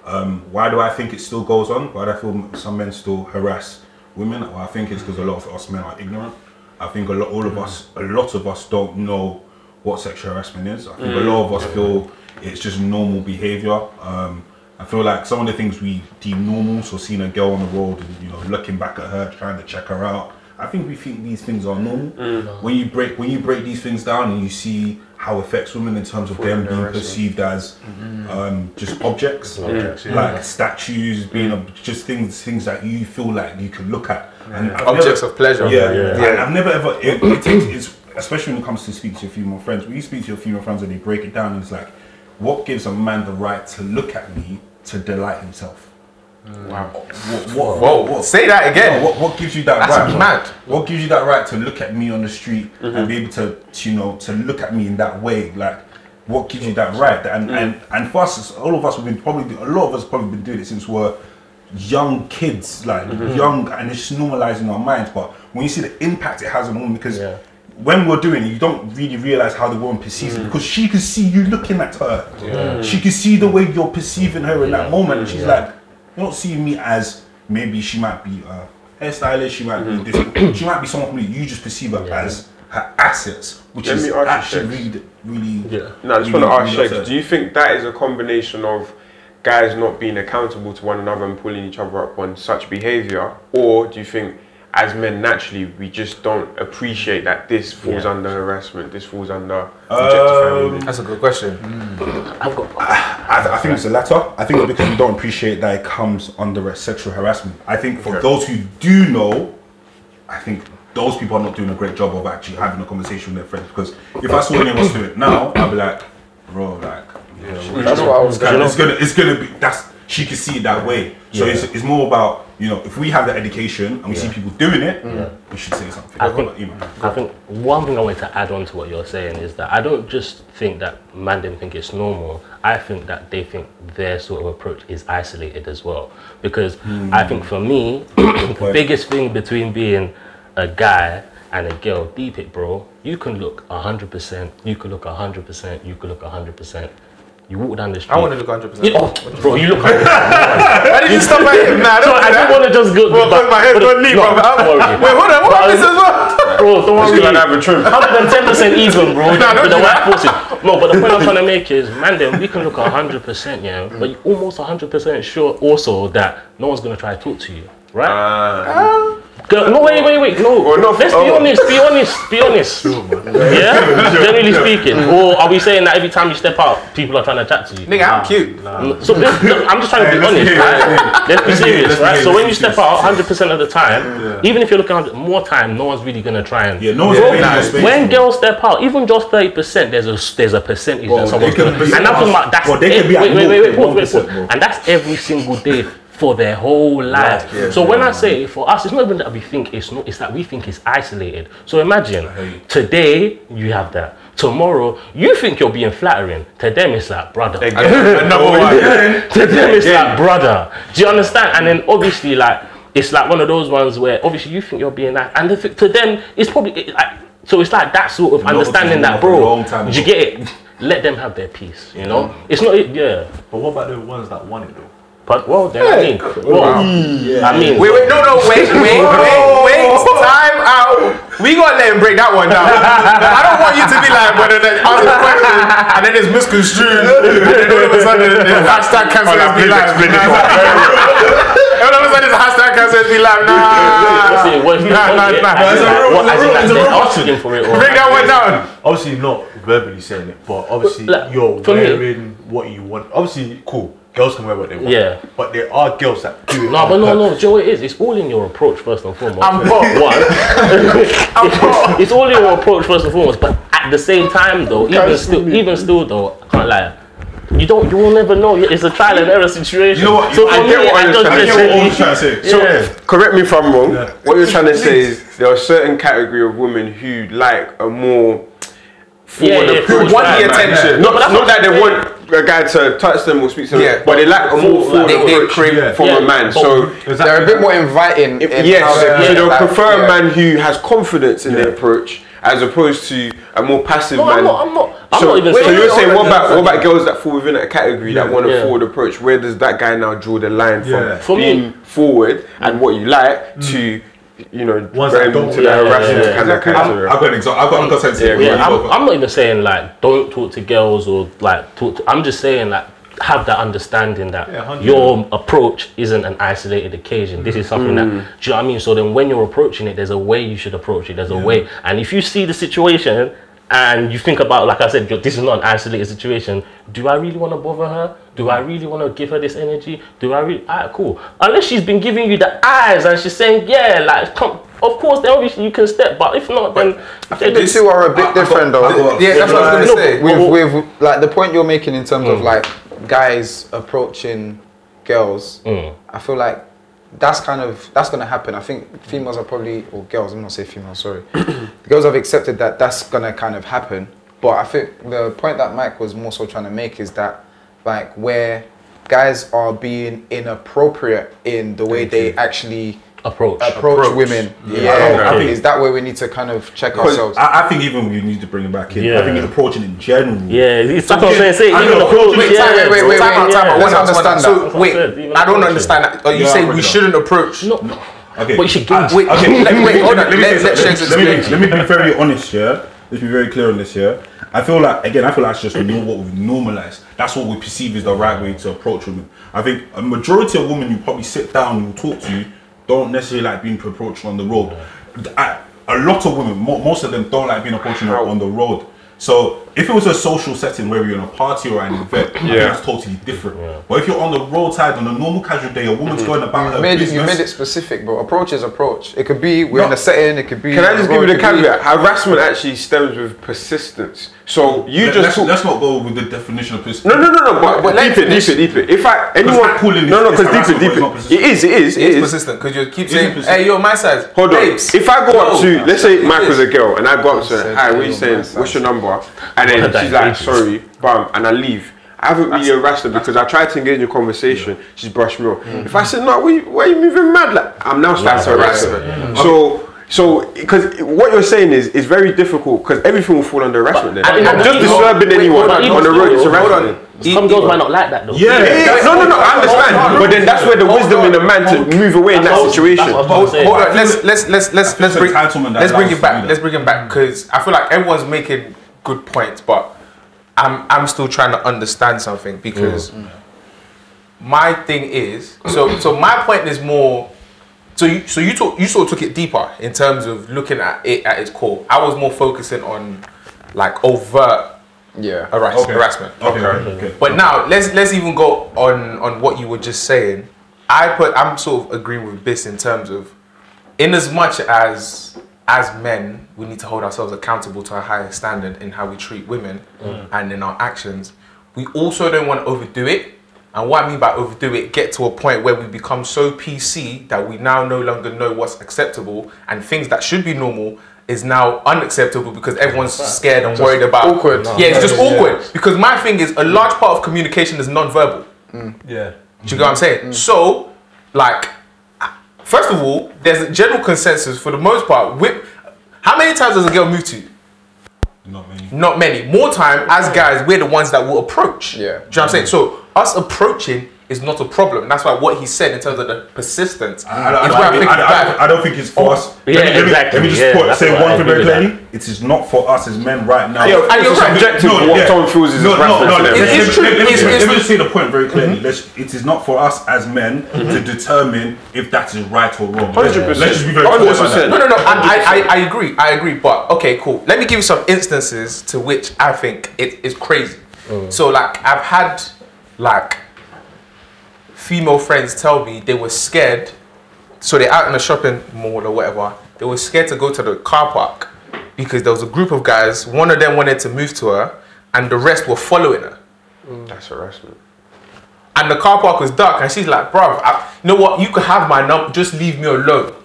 Um, why do I think it still goes on? Why do I feel some men still harass women? Well, I think it's because a lot of us men are ignorant. I think a lot, all of us, a lot of us don't know what sexual harassment is. I think a lot of us feel it's just normal behavior. Um, I feel like some of the things we deem normal, so seeing a girl on the road and you know looking back at her, trying to check her out. I think we think these things are normal. When you break when you break these things down and you see how it affects women in terms of them being perceived as um, just objects, Objects, yeah. like statues, being ob- just things things that you feel like you can look at. And I've Objects never- of pleasure. Yeah, Yeah. yeah. And I've never ever. It, it takes, it's, especially when it comes to speak to your female friends. When you speak to your female friends and they break it down, it's like, what gives a man the right to look at me to delight himself? Wow. What, what, Whoa, what, say that again. no, what, what gives you that That's right? mad. What gives you that right to look at me on the street and mm-hmm. be able to, to, you know, to look at me in that way? Like, what gives you that right? And mm. and and for us, all of us have been probably a lot of us probably been doing it since we're young kids, like mm-hmm. young, and it's normalizing our minds. But when you see the impact it has on women, because Yeah. when we're doing it, you don't really realize how the woman perceives it mm. because she can see you looking at her. Yeah. She can see the way you're perceiving her in that moment, and she's like, "You're not seeing me as maybe she might be uh, a hairstylist, she might be mm-hmm. this, she might be someone completely. You just perceive her as her assets, which Let is me ask you, actually really, really. Yeah. No, I just really, want to ask really do you think that is a combination of guys not being accountable to one another and pulling each other up on such behavior? Or do you think as men naturally we just don't appreciate that this falls Yeah. under harassment, this falls under um, objectifying women? That's a good question. Mm. I've got. I, I think it's the latter. I think it's because we don't appreciate that it comes under sexual harassment. I think for those who do know, I think those people are not doing a great job of actually having a conversation with their friends. Because if I saw any of us do it now, I'd be like, bro, like, you know, That's what I was it's gonna, gonna. it's gonna, it's gonna be. That's she can see it that way. So it's, it's more about you know if we have that education and we see people doing it, we should say something. I think- I think one thing I want to add on to what you're saying is that I don't just think that man didn't think it's normal. I think that they think their sort of approach is isolated as well. Because hmm. I think for me, the point. biggest thing between being a guy and a girl, deep it, bro, you can look 100%, you can look 100%, you can look 100%. You walk down the street. I want to look 100%. Yeah, oh, bro, you look 100%. Why did you stop at him? Nah, So don't I do don't want to just go. Well, but- my head don't leave, bro. don't. Wait, hold on. What happens as well? Bro, don't worry. Gonna have a trim. 110% even, bro. don't with the white forces. No, but the point I'm trying to make is, man, then we can look 100%, yeah, mm. but you're almost 100% sure also that no one's gonna try to talk to you, right? Girl, no, wait, wait, wait, no. Or not- Let's be oh. honest, be honest, be honest. yeah, generally speaking. Or are we saying that every time you step out, people are trying to chat to you? Nigga, I'm cute. So I'm just trying to be honest, right? Let's be serious, right? So when you step out 100% of the time, even if you're looking at more time, no one's really gonna try and. Yeah, no one's Bro, paying your space, when girls step out, even just 30%, there's a there's a percentage that they someone's can gonna. And I'm talking about that's Bro, they can be wait, at wait, wait, wait, pause, wait, 0.1%, pause. bro. And that's every single day for their whole life. yeah, so yeah, when I man. say for us, it's not even that we think it's not, it's that we think it's isolated. So imagine hate- today you have that. Tomorrow you think you're being flattering. To them it's like brother. Another one. to them it's like brother. Do you understand? And then obviously like it's like one of those ones where obviously you think you're being nice, and the, th- to them it's probably it, like, so it's like that sort of Lot understanding that bro. long time Did you get it? Let them have their peace. You know, it's not yeah. But what about the ones that want it though? But well, then I mean, well, I mean, Wait, wait, no, no, wait, wait, wait, wait, time out. We gonna let him break that one down. I don't want you to be like, whether they ask a question and then it's misconstrued, and then all of a sudden the hashtag cancel Hold on, be please live. explain Nah, it. nah. All of a sudden it's hashtag cancel be live. Nah, What's it? What if you nah, want nah, it? nah. As in, it's a like, real- what, it's a as in, real- like, it's a they're asking for it, Break that one down. Obviously not verbally saying it, but obviously Like, you're for wearing what you want. Obviously, cool. Girls can wear what they want. Yeah. But there are girls that do it. No, but no, purpose. no. Do you know what it is? It's all in your approach first and foremost. I'm hot. One, it's all in your approach first and foremost. But at the same time, though, even still, even still, though, I can't lie. You don't. You will never know. It's a trial and error situation. You know what? So I get me, what I you're trying- I get what you're trying to say. So, Yeah. correct me if I'm wrong. What you're trying to say is there are a certain category of women who like a more Yeah, forward yeah, approach. forward want the man. attention. Not, No, not that they want a guy to touch them or speak to them, Yeah. but they like a more Forward, forward they- they approach crave- from Yeah, a man. but- So oh, They're a bit more inviting. in yes, how they- so they'll like, prefer yeah. a man who has confidence in their approach as opposed to a more passive No, man. I'm not. I'm not. I'm so, not even so saying. you're saying what about what about girls that fall within that category that want a Yeah. forward approach? Where does that guy now draw the line Yeah. from For me- being forward and mm. what you like mm. to you know Ones that going don't- to yeah, the yeah, harassment yeah, kind of character. I've got an example. I've got, I've got something to say. Yeah, Yeah, I'm, go, go. I'm not even saying like don't talk to girls or like talk. To, I'm just saying like have that understanding that Yeah, your approach isn't an isolated occasion. This is something that mm. do you know what I mean. So then when you're approaching it, there's a way you should approach it. There's a way, and if you see the situation and you think about, like I said, this is not an isolated situation. Do I really want to bother her? Do I really want to give her this energy? Do I really? Alright, cool. Unless she's been giving you the eyes and she's saying, yeah, like, come. Of course, then obviously you can step, but if not, then You see, we're a bit I- I different got- though. got- Yeah, that's what I was gonna say. but- but- With, with like the point you're making in terms of mm. like guys approaching girls, mm. I feel like that's kind of that's gonna happen. I think females are probably or girls. I'm not say females. Sorry, girls have accepted that that's gonna kind of happen. But I think the point that Mike was more so trying to make is that like where guys are being inappropriate in the way they actually approach. approach, Approach. women. Yeah, Yeah, I think- is that where we need to kind of check ourselves? I, I think even we need to bring it back in. I think in approaching in general. Yeah, it's like I'm saying, even approach. wait, yeah, wait, wait, wait, Time wait, time yeah, One let's understand that. So wait, I said, even I don't understand that. Are you Yeah, saying we shouldn't approach? No, Okay. but you should gauge. Ah, wait, Okay, let- wait, hold on. Let me, Let- let let, me, let me be very honest here. Let's be very clear on this here. I feel like again, I feel like it's just know what we've normalized. That's what we perceive as the right way to approach women. I think a majority of women you probably sit down and will talk to don't necessarily like being approached on the road. I, a lot of women, mo- most of them don't like being approached on- on the road. So if it was a social setting where you're in a party or an event, I think Yeah. that's totally different. But if you're on the roadside on a normal casual day, a woman's mm-hmm. going about her You made, it, business. you made it specific, bro. Approach is approach. It could be we're in No. a setting. It could be. Can I just give you the could be- caveat? Harassment actually stems with persistence. So you Let- just let's, talk- let's not go with the definition of persistence. No, no, no, no. But, but let deep it, deep it, deep it. If I anyone, catcalling is- no, no, because deep it, deep it. It is, it is, it, it is, is. persistent because you keep Is saying, persistent? "Hey, yo, my size." Hold on. If I go up to, let's say Mike was a girl, and I go up to her, said, hi, what are you saying? What's your number? And then she's like, engages. sorry, bam, and I leave. I haven't really harassed her because I tried to engage in a conversation. She's brushed me off. Mm. If I said no, why, you- why are you moving mad? Like I'm now starting to harass her. So. So, because what you're saying is is very difficult because everything will fall under harassment. Then, I mean, just disturbing wait, anyone hold on, on the road is hold on. harassment. Some girls might not like that though. Yeah. Yeah, no, no, no, I understand. But then that's where the wisdom in the man to move away in that situation. that's what I was Hold, about to say. hold on, let's let's let's let's let's bring let's bring it back. Let's bring it back because I feel like everyone's making good points, but I'm I'm still trying to understand something because mm. my thing is so so my point is more. So you so you took you sort of took it deeper in terms of looking at it at its core. I was more focusing on like overt Yeah. harass- Okay. harassment. Okay, okay, okay. But now let's let's even go on on what you were just saying. I put I'm sort of agreeing with this in terms of in as much as as men we need to hold ourselves accountable to a higher standard in how we treat women mm. and in our actions. We also don't want to overdo it. And what I mean by overdo it, get to a point where we become so PC that we now no longer know what's acceptable and things that should be normal is now unacceptable because everyone's scared and worried about awkward. Yeah, it's just awkward. Because my thing is a large part of communication is non-verbal. Mm. Yeah. Do you get what I'm saying? Mm. So, like, first of all, there's a general consensus for the most part. Whip, how many times does a girl move to you? Not many. Not many. More time, as guys, we're the ones that will approach. Yeah. Do you know what I'm saying? So, us approaching is not a problem. That's why what he said in terms of the persistence I, I, I, where I, I, think I, it's I, bad. I don't think it's for Oh, us. yeah, let, me, exactly, let me just yeah, put, say one thing very clearly. It is not for us as men right now. Yeah, And you're it's right. subjective No, what yeah. someone feels is no, no, harassment no, to let, It's true. let, me- It's- let it's- me just say the point very clearly. Mm-hmm. Let's, it is not for us as men to mm-hmm. determine if that is right or wrong. 100%. let's just be very clear about that. No, no, no. I, I, I, I agree. I agree. But okay, cool. Let me give you some instances to which I think it is crazy. So, like, I've had like female friends tell me they were scared. So they're out in a shopping mall or whatever. They were scared to go to the car park because there was a group of guys. One of them wanted to move to her, and the rest were following her. That's harassment. And the car park was dark, and she's like, "Bruv, I, you know what? You could have my number. Just leave me alone."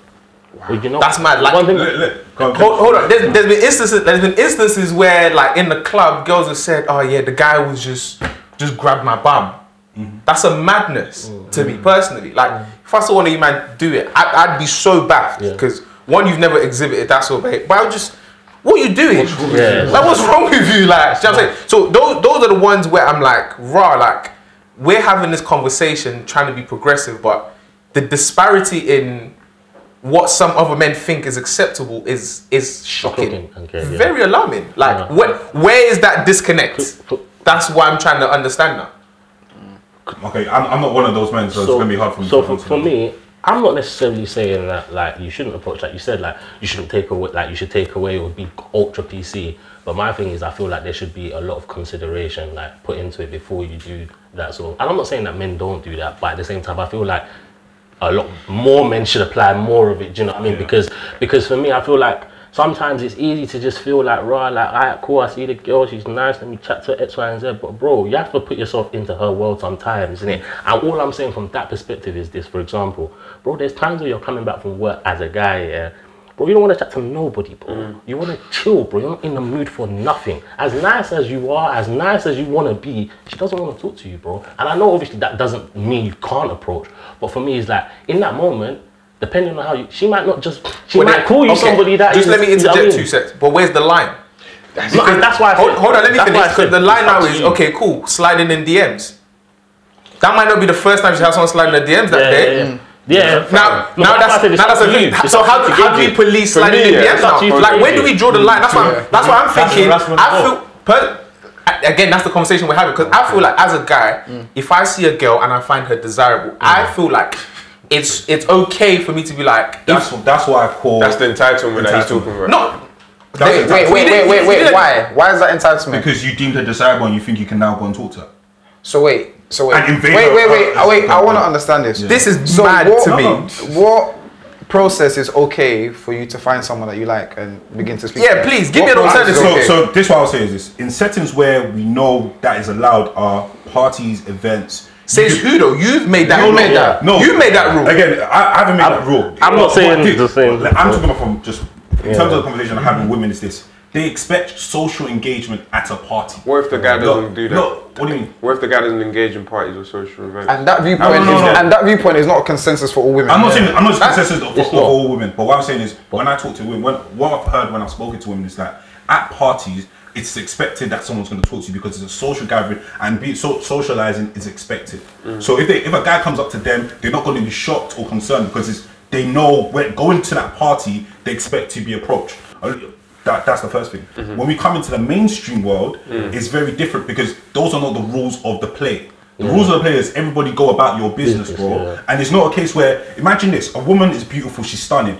Well, you know, That's mad. Like, one thing, go on, Hold, hold on. There's, there's been instances. There's been instances where, like in the club, girls have said, "Oh yeah, the guy was just just grabbed my bum." Mm-hmm. That's a madness mm. to me mm. personally. Like mm. if I saw one of you man do it, I, I'd be so baffed Yeah. because one, you've never exhibited that sort of behavior. But I would just, what are you doing? Yeah. Like what's wrong with you? Like, do you know what I'm saying? So those those are the ones where I'm like, raw. Like we're having this conversation, trying to be progressive, but the disparity in what some other men think is acceptable is is shocking, Shocking, okay, yeah. very alarming. Like, Yeah. where where is that disconnect? That's why I'm trying to understand that. Okay, I'm, I'm not one of those men, so, it's gonna be hard for me. So for, for me, I'm not necessarily saying that like you shouldn't approach like you said like you shouldn't take away like you should take away or be ultra PC. But my thing is, I feel like there should be a lot of consideration, like put into it before you do that sort. Of, and I'm not saying that men don't do that, but at the same time, I feel like a lot more men should apply more of it. Do you know what I mean? Because because for me, I feel like sometimes it's easy to just feel like raw, like alright, cool. I see the girl, she's nice. Let me chat to her, X, Y, and Z. But bro, you have to put yourself into her world sometimes, isn't it? And all I'm saying from that perspective is this. For example, bro, there's times where you're coming back from work as a guy, yeah. Bro, you don't want to chat to nobody, bro. Mm. You want to chill, bro. You're not in the mood for nothing. As nice as you are, as nice as you want to be, she doesn't want to talk to you, bro. And I know obviously that doesn't mean you can't approach, but for me, it's like in that moment, depending on how you, she might not just, she Well, might then- call you okay, somebody that Just is- let me you know I interject mean? two seconds. But where's the line? No, and that's why I hold, said- hold on, let me that's finish. Because said the line now is you. okay, cool. Sliding in DMs. That might not be the first time she has someone sliding in the DMs that Yeah, day. yeah, yeah. Mm. Yeah. Now, No, now but that's why I now that's up the thing. So how, to how do we police For sliding me, in yeah, DMs now? to you to Like gauge when do we draw the line? That's why I'm, that's why I'm thinking. harassment I as well. feel. Per, again, that's the conversation we're having because I feel like as a guy, mm. if I see a girl and I find her desirable, I mm. feel like it's it's okay for me to be like, That's if, that's what I call. That's the entitlement that he's Entitlement. talking about. no. That's Wait, wait, wait, wait, wait, wait. Why? Why is that entitlement? because you deemed her desirable and you think you can now go and talk to her. So wait, so wait, And invade wait, her- wait, wait, uh, wait. I want to understand this. This is So mad what, to me. What process is okay for you to find someone that you like and begin to speak? Yeah, to please, give me What an process alternative. So, okay? so this what I'll say is this: in settings where we know that is allowed are parties, events. Says who though? You've made that. No, You no, made that. No, you made that rule. Again, I, I haven't made that rule. I'm not saying what did- the same. like, I'm talking about from just in Yeah. terms of the conversation I had with women. Is this? They expect social engagement at a party. What if the guy doesn't Look, do that? look, what do you mean? What if the guy doesn't engage in parties or social events? And that viewpoint No, no, is no. and that viewpoint is not a consensus for all women. I'm not saying I'm not just That's- consensus of, it's not. all women, but what I'm saying is when I talk to women, when, what I've heard when I've spoken to women is that at parties it's expected that someone's going to talk to you because it's a social gathering and be so, socializing is expected. So if they if a guy comes up to them, they're not going to be shocked or concerned because it's they know when going to that party they expect to be approached. That, that's the first thing. Mm-hmm. When we come into the mainstream world, mm. it's very different because those are not the rules of the play. The rules of the play is everybody go about your business, Business, bro. yeah. And it's not a case where imagine this: a woman is beautiful, she's stunning.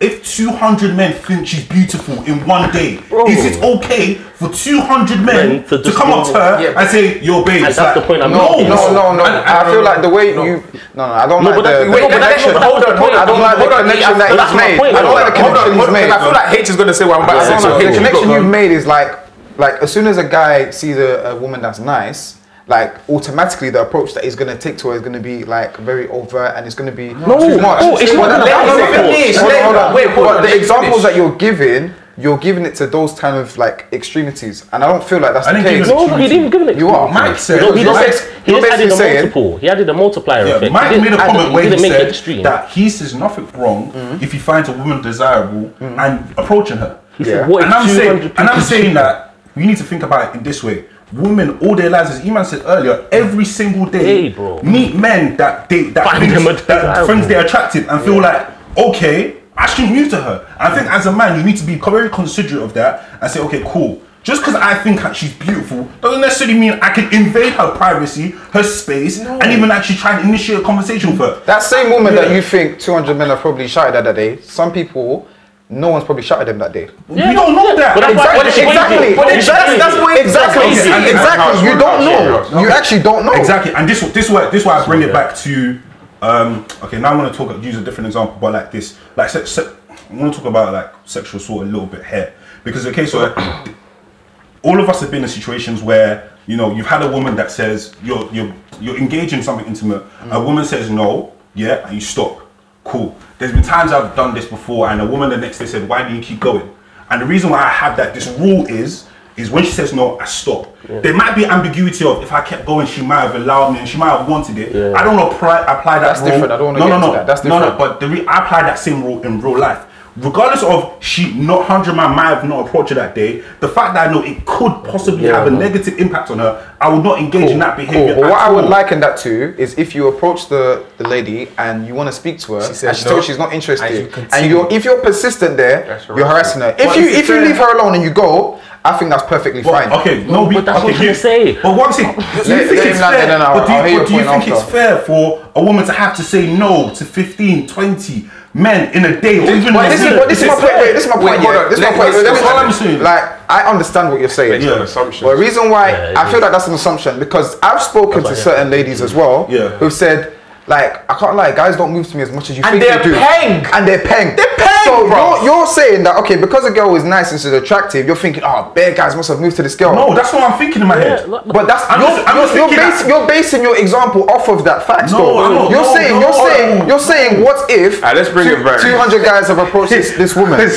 If 200 men think she's beautiful in one day, Bro. is it okay for 200 men Men to to, come up to her Yeah. and say, "Yo, babe"? That's like, the point I'm No, making. no, no, no. And- I and- feel like the way no. you. No, no, I don't No, like but that's- the, wait, the connection. but hold on, hold on, I don't like the connection that that's he's made. I don't like the connection hold he's made. I feel like H is gonna say what I'm about to I say. don't The connection you've made is like, like as soon as a guy sees a, a woman that's nice, like automatically the approach that he's gonna take to her is gonna be like very overt and it's gonna be No, too much. no, it's not that- that. no, no, Let no, me finish. hold on, Let- hold on. wait, But the examples that you're giving, you're giving it to those kind of like extremities, and I don't feel like that's I the case. No, no, he didn't give it. You are. Mike said, No, he just, bas- he just added a saying- multiple. He added a multiplier Yeah, effect. Mike he made a didn't comment where he he make it said extreme. that he says nothing wrong mm-hmm. if he finds a woman desirable mm-hmm. and approaching her. he Yeah. said, what and I'm saying, and I'm saying that we need to think about it in this way. Women all their lives, as Iman said earlier, every single day Hey, bro. meet men that they that, Find thinks- them that desirable. friends they're attractive and feel like okay, I shouldn't move to her. And I think as a man, you need to be very considerate of that and say, okay, cool. Just because I think she's beautiful doesn't necessarily mean I can invade her privacy, her space, and even actually try and initiate a conversation with her. That same woman that you think 200 men have probably shouted at that day, some people, no one's probably shouted them that day. Yeah, you don't know that. But that's Exactly, it's exactly. But it's Exactly. crazy. That's what exactly. crazy. And exactly. You don't know. You actually don't know. Exactly, and this this why this why I bring it back to um okay now I'm gonna talk use a different example but like this like se- se- I'm gonna talk about like sexual assault a little bit here because the case where all of us have been in situations where you know you've had a woman that says you're you're you're engaged in something intimate a woman says no yeah and you stop cool there's been times I've done this before and a woman the next day said why do you keep going and the reason why I have that this rule is is when she says no I stop there might be ambiguity of if I kept going she might have allowed me and she might have wanted it Yeah. I don't apply apply that That's rule different. I don't wanna no get no into no that. That's no no different. but the re- I apply that same rule in real life. Regardless of she not hundred man might have not approached her that day, the fact that I know it could possibly Yeah, have a negative impact on her, I would not engage in that behavior. Cool. But what at I would liken that to is if you approach the, the lady and you want to speak to her, She and she no, tells she's not and interested, you and, you're if you're persistent there, That's you're harassing her. If But you is it if you leave her alone and you go, I think that's perfectly Well, fine. okay, no, we, but that's okay, what you- trying to say. But one thing, do you think it's fair? But do you, but do you point think it's fair for a woman to have to say no to 15, 20, men in a day or even But this is, but this is my point. Wait, this is my Wait, point. hold yeah. on. This is my point. let's- Let me- that's all I'm saying. Like, I understand what you're saying. Based on assumptions. But the reason why Yeah, it I feel is. like that's an assumption because I've spoken to certain ladies as well Yeah. who've said, like, I can't lie, guys don't move to me as much as you And think they're they do. paying. And they're paying. They're paying, So bro. you're, you're saying that okay, because a girl is nice and she's attractive, you're thinking, oh, bare guys must have moved to this girl. No, that's what I'm thinking in my Yeah, head. But that's I'm you're, just- I'm you're, just you're, thinking bas- that- you're basing your example off of that fact. No, though. I'm not. You're No, saying no, you're no. saying you're saying what if Alright, let's bring it back. two hundred guys have approached this, this woman?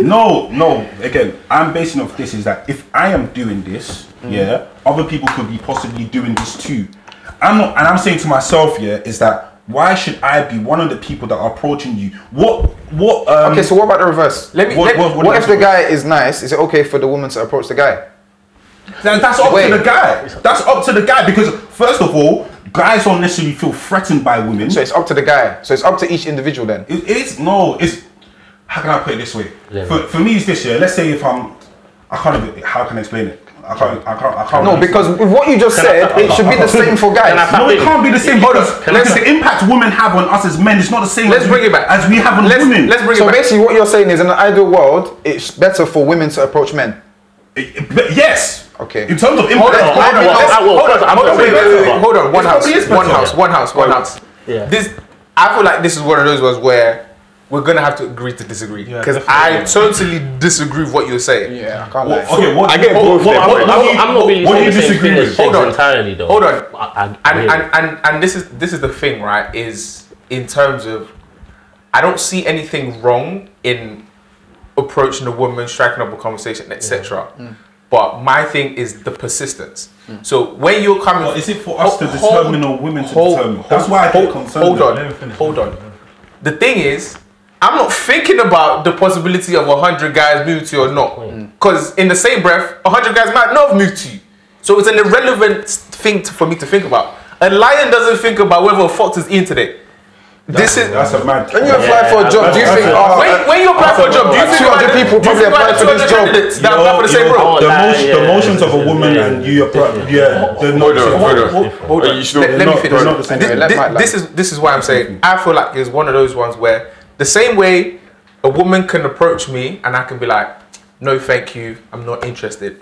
No, no. Again, I'm basing off this is that if I am doing this, Mm. yeah, other people could be possibly doing this too. I'm not, and I'm saying to myself, yeah, is that why should I be one of the people that are approaching you? What, what? Um, okay, so what about the reverse? Let me. What- let, what- What if the guy is nice? Is it okay for the woman to approach the guy? That- that's up Wait. to the guy. That's up to the guy because first of all, guys don't necessarily feel threatened by women. So it's up to the guy. So it's up to each individual then. It- it's no, it's how can I put it this way? Yeah. For, for me, it's this year. Let's say if I'm, I can't. even- How can I explain it? I can't. I can't. I can't. No, because with what you just said, it should be the same for guys. Can No, it can't be the same Hold on, because, can I because say- the impact women have on us as men is not the same. Let's as bring we, it back. as we have on let's, women. Let's bring So it back. So basically, what you're saying is, in an ideal world, it's better for women to approach men. It- it- yes. Okay. In terms of impact, hold on, I- let's- I will- hold on, I'm hold on, gonna wait, say wait, wait, better. wait, hold on, one house, one house, one house, one house. Yeah. This, I feel like this is one of those ones where we're gonna have to agree to disagree Yeah, because I definitely. totally disagree with what you're saying. Yeah, I can't Well, lie. okay, what I get both. Well, their I'm. I'm, What I'm not really what do you the disagree with? as Hold on. entirely though. Hold on. I, I, and, and, and and this is this is the thing, right? Is in terms of I don't see anything wrong in approaching a woman, striking up a conversation, etc. Mm. But my thing is the persistence. Mm. So when you're coming, Well, is it for us to Hold- determine or women to hold- determine? That's hold- why I get hold- concerned. Hold on, Let me finish. hold on. The thing is, I'm not thinking about the possibility of hundred guys moving to you or not, hmm. because in the same breath, hundred guys might not have moved to you. So it's an irrelevant thing to, for me to think about. A lion doesn't think about whether a fox is eating today. This is That's a mad. When you apply for a job, do you think, oh, when, when you apply for a job, do you think 200 about people probably think about applied the for this 200 job? candidates that apply for the same You're- role? The, yeah, the motions of a woman yeah, and you, appro- yeah, they're not. Hold on, the same. hold on. Hold, hold on. let, let me finish. they're not the same. This, Yeah, let this- Mike this is this is why I'm saying mm-hmm. I feel like it's one of those ones where the same way a woman can approach me and I can be like, no, thank you, I'm not interested.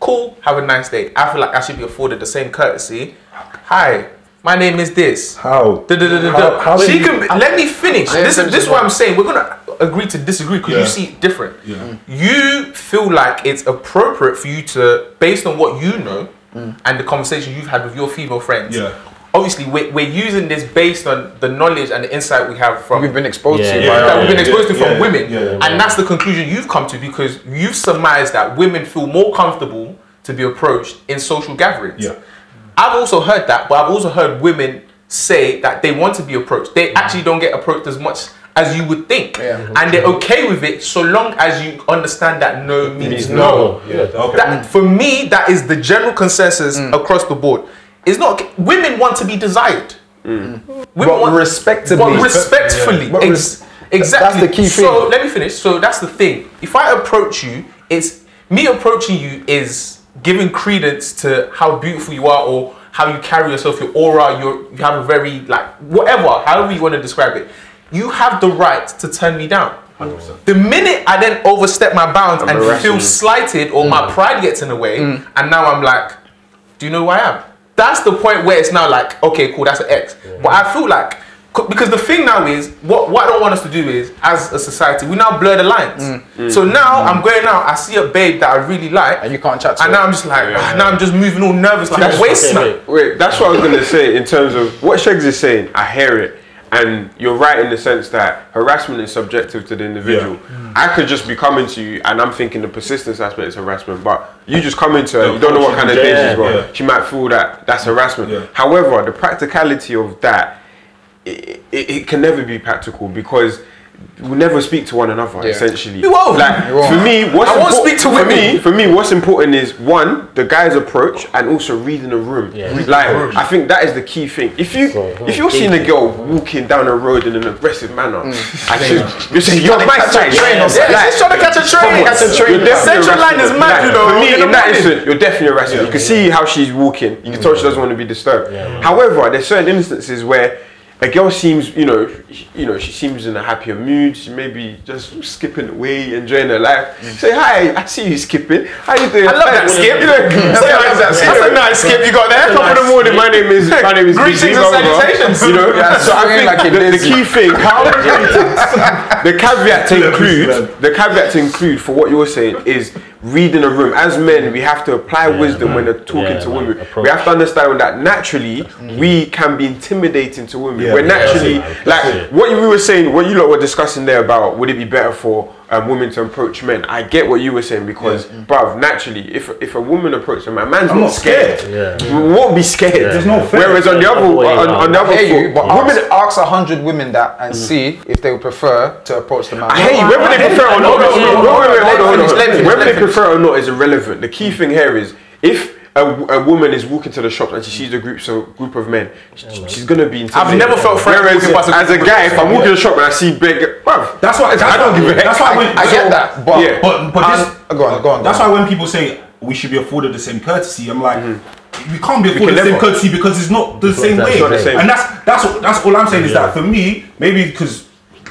Cool, have a nice day. I feel like I should be afforded the same courtesy. Hi, my name is this. How? Da, da, da, da, How- how she can be- let me finish. Yeah, This is this is what. I'm saying. We're gonna agree to disagree because Yeah. you see it different. Yeah. Mm. You feel like it's appropriate for you to, based on what you know mm. and the conversation you've had with your female friends. Yeah. Obviously, we're, we're using this based on the knowledge and the insight we have from we've been exposed Yeah, to yeah, by that our- we've been exposed to from yeah, women, yeah, yeah. and that's the conclusion you've come to because you've surmised that women feel more comfortable to be approached in social gatherings. Yeah. I've also heard that, but I've also heard women say that they want to be approached. They mm-hmm. actually don't get approached as much as you would think, Yeah. and they're okay with it so long as you understand that no means no. Yeah. Okay. That, for me, that is the general consensus mm. across the board. It's not women want to be desired. Mm. Women But want respectably. but respectfully. But Ex- res- exactly. that's the key thing. So let me finish. So that's the thing. If I approach you, it's me approaching you is giving credence to how beautiful you are or how you carry yourself, your aura, your you have a very like whatever, however you want to describe it. You have the right to turn me down. 100%. The minute I then overstep my bounds and feel slighted or my pride gets in the way, mm. and now I'm like, do you know who I am? That's the point where it's now like, okay, cool, that's an X. But I feel like, because the thing now is, what, what I don't want us to do is, as a society, we now blur the lines. So now I'm going out, I see a babe that I really like, And you can't chat to and her. now I'm just like, ah, now I'm just moving all nervous like a waste Okay, man. wait. Wait, that's what I was gonna say in terms of what Shegs is saying. I hear it, and you're right in the sense that harassment is subjective to the individual. Mm. I could just be coming to you, and I'm thinking the persistence aspect is harassment, but you just come into her, you don't know what kind of day Yeah, she's got. yeah. She might feel that that's harassment. Yeah. However, the practicality of that, it, it, it can never be practical because. We never speak to one another. Yeah. Essentially, You won't. Like You won't. for me, what's I won't speak to for me, for me, what's important is one, the guy's approach, and also reading the room. Yeah. Like I think that is the key thing. If you if you're seeing a girl walking down the road in an aggressive manner, and she's, you're saying you're my side, train Yeah, like, she's trying to catch a train. Catch a train. The central line is mad, you know. For me, in the in that morning. instant, you're definitely harassing. You can see how she's walking. You can tell she doesn't want to be disturbed. However, there's certain instances where a girl seems, you know, sh- you know, she seems in a happier mood. She may be just skipping away, enjoying her life. Mm. Say hi. I see you skipping. How you doing? I love that skip. You know, say hi. That's a nice skip you got there. Top of the morning. My name is my name is Greetings and salutations. You know, Yeah, so I think like the, the key thing, the caveat to include, the caveat to include for what you're saying is reading a room. As men, we have to apply wisdom when they're talking Yeah, to man. women. Approach. We have to understand that naturally we can be intimidating to women. Yeah, we're naturally like what you we were saying, what you lot were discussing there about would it be better for um, women to approach men? I get what you were saying because, bruv, naturally, if if a woman approaches a man, man's I'm not not scared. scared. Yeah. We won't be scared. Yeah. There's no fear. Whereas on the other, Other way on, on the other, I you, foot, but women. ask, ask a hundred women that and see if they would prefer to approach the man. I hear you. Whether they prefer or not, Whether they prefer or not is irrelevant. The key thing here is if a, a woman is walking to the shops and she sees a group so group of men, she- she's gonna be intimidated. never felt threatened walking past a as a group guy, men. if I'm walking to the shop and I see big, bruv, That's why. That's I don't why- give a heck. That's why. When, I get that, but Yeah. But but and- this. go on, go on. That's go on. why when people say we should be afforded the same courtesy, I'm like, mm-hmm. we can't be can afforded the same never. courtesy because it's not the same not way. not the same. And that's that's what- that's all I'm saying is that for me, maybe because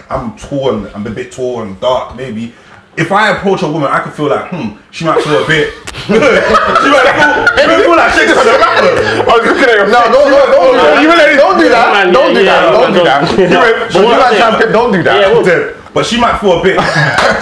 I'm tall and I'm a bit tall and dark, maybe. If I approach a woman, I could feel like, hmm, she might feel a bit. she might feel, she might feel like she's a rapper. I was looking at your No, don't, don't, don't, do that. You don't do that. Don't do that. Don't do don't- that. Yeah. But But you what like I'm don't do that. Yeah, well, Dead. But she might feel a bit.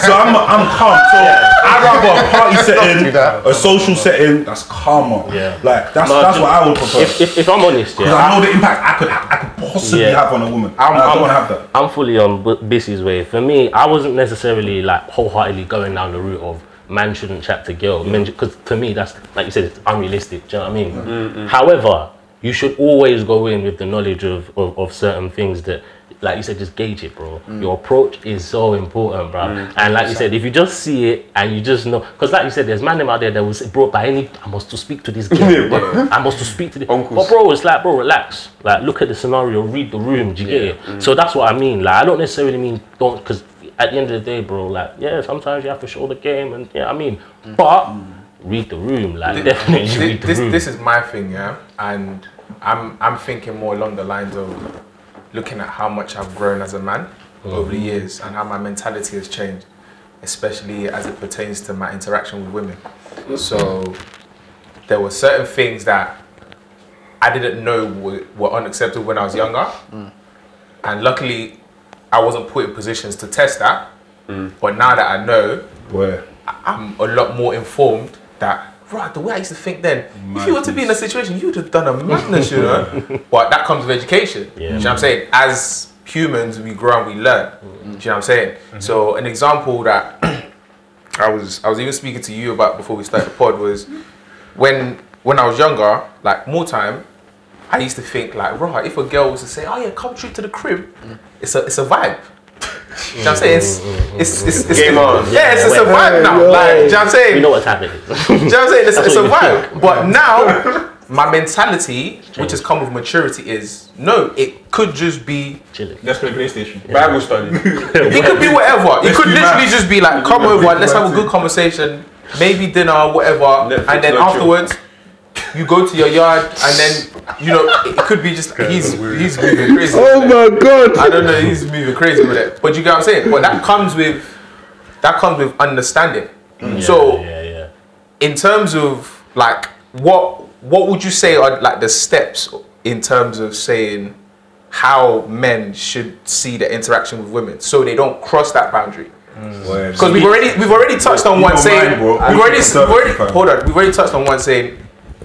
so I'm I'm calm. So I'd rather a party setting, a social setting that's calmer. Yeah. Like that's No, that's what I would prefer. If, if, if I'm honest, yeah, Because I know the impact I could I could possibly Yeah. have on a woman. I'm, and I I'm, don't want to have that. I'm fully on B- Bissy's way. For me, I wasn't necessarily like wholeheartedly going down the route of man shouldn't chat to girl. Because to me, that's like you said, it's unrealistic. Do you know what I mean? Mm, However, you should always go in with the knowledge of, of, of certain things that, like you said, just gauge it, bro. Mm. Your approach is so important, bro. Mm. And like you said, if you just see it and you just know, because like you said, there's man out there that was brought by any. I must to speak to this girl. I must to speak to the Uncles. But bro, it's like, bro, relax. Like, look at the scenario, read the room. Do you get it? Mm. So that's what I mean. Like, I don't necessarily mean don't, because at the end of the day, bro, like, yeah, sometimes you have to show the game, and yeah, I mean, mm. but read the room. Like, definitely Thi- read the this, room. this is my thing, yeah, and I'm I'm thinking more along the lines of looking at how much I've grown as a man over the mm-hmm. years and how my mentality has changed, especially as it pertains to my interaction with women. So there were certain things that I didn't know were, were unacceptable when I was younger, mm. and luckily I wasn't put in positions to test that. Mm. But now that I know, Where? I'm a lot more informed that right the way I used to think then, if you were to be in a situation, you'd have done a madness, you know. but that comes with education. Yeah. You know what I'm saying? As humans, we grow and we learn. Do you know what I'm saying? Mm-hmm. So an example that I was I was even speaking to you about before we started the pod was when when I was younger, like more time, I used to think like, right, if a girl was to say, "Oh yeah, come trip to the crib," mm. it's a it's a vibe. You know what I'm saying? It's, mm, mm, mm, it's, it's, it's Game on. Yeah, it's, it's a vibe now. Like, do you know what I'm saying? we know what's happening. Do you know what I'm saying? It's, it's a what you vibe. But now, my mentality, which has come with maturity, is no, it could just be, Chilling. Let's play PlayStation. Bible study. it could be whatever. It could literally just be like, come over, let's have a good conversation, maybe dinner, whatever. Netflix, and then no chill. afterwards, you go to your yard, and then, you know, it could be just, he's, he's moving crazy. Oh my god. I don't know, he's moving crazy with it. But you get what I'm saying? But that comes with, that comes with understanding. so, yeah, yeah. in terms of like what what would you say are like the steps in terms of saying how men should see the interaction with women so they don't cross that boundary because we've already we've already touched on one don't saying mind, we've already, we've already hold on we've already touched on one saying